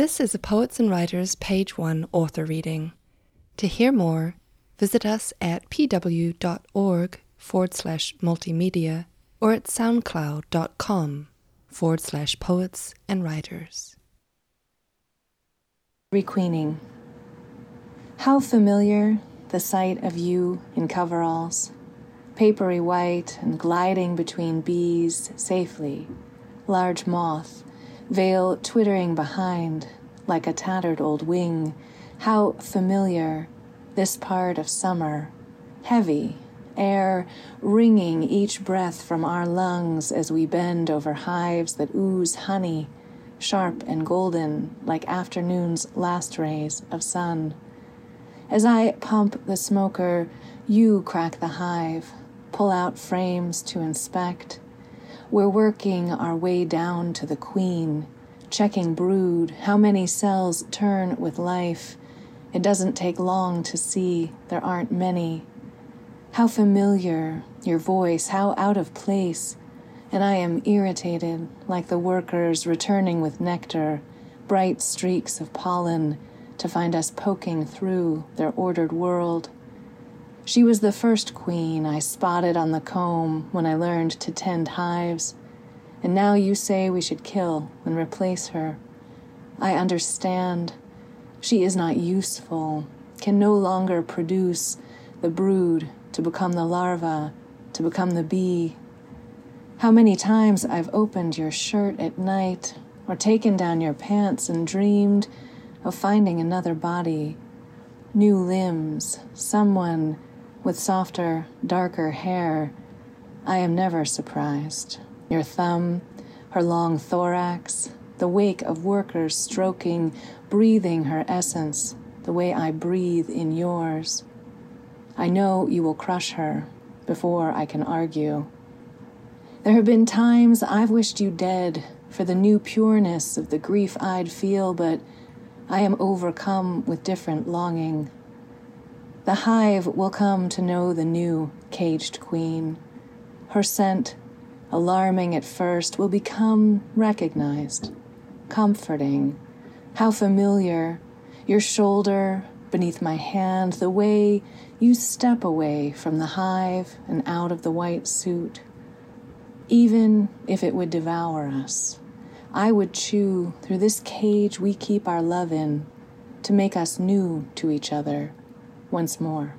This is a Poets and Writers Page 1 author reading. To hear more, visit us at pw.org forward slash multimedia or at soundcloud.com forward slash poets and writers. Requeening. How familiar the sight of you in coveralls, papery white and gliding between bees safely, large moth, veil twittering behind like a tattered old wing. How familiar this part of summer, heavy, air ringing each breath from our lungs as we bend over hives that ooze honey, sharp and golden like afternoon's last rays of sun. As I pump the smoker, you crack the hive, pull out frames to inspect. We're working our way down to the queen, checking brood, how many cells turn with life. It doesn't take long to see there aren't many. How familiar your voice, how out of place. And I am irritated, like the workers returning with nectar, bright streaks of pollen to find us poking through their ordered world. She was the first queen I spotted on the comb when I learned to tend hives, and now you say we should kill and replace her. I understand. She is not useful, can no longer produce the brood to become the larva, to become the bee. How many times I've opened your shirt at night or taken down your pants and dreamed of finding another body, new limbs, someone with softer, darker hair. I am never surprised. Your thumb, her long thorax, the wake of workers stroking, breathing her essence, the way I breathe in yours. I know you will crush her before I can argue. There have been times I've wished you dead for the new pureness of the grief I'd feel, but I am overcome with different longing. The hive will come to know the new caged queen. Her scent, alarming at first, will become recognized, comforting. How familiar your shoulder beneath my hand, the way you step away from the hive and out of the white suit. Even if it would devour us, I would chew through this cage we keep our love in to make us new to each other once more.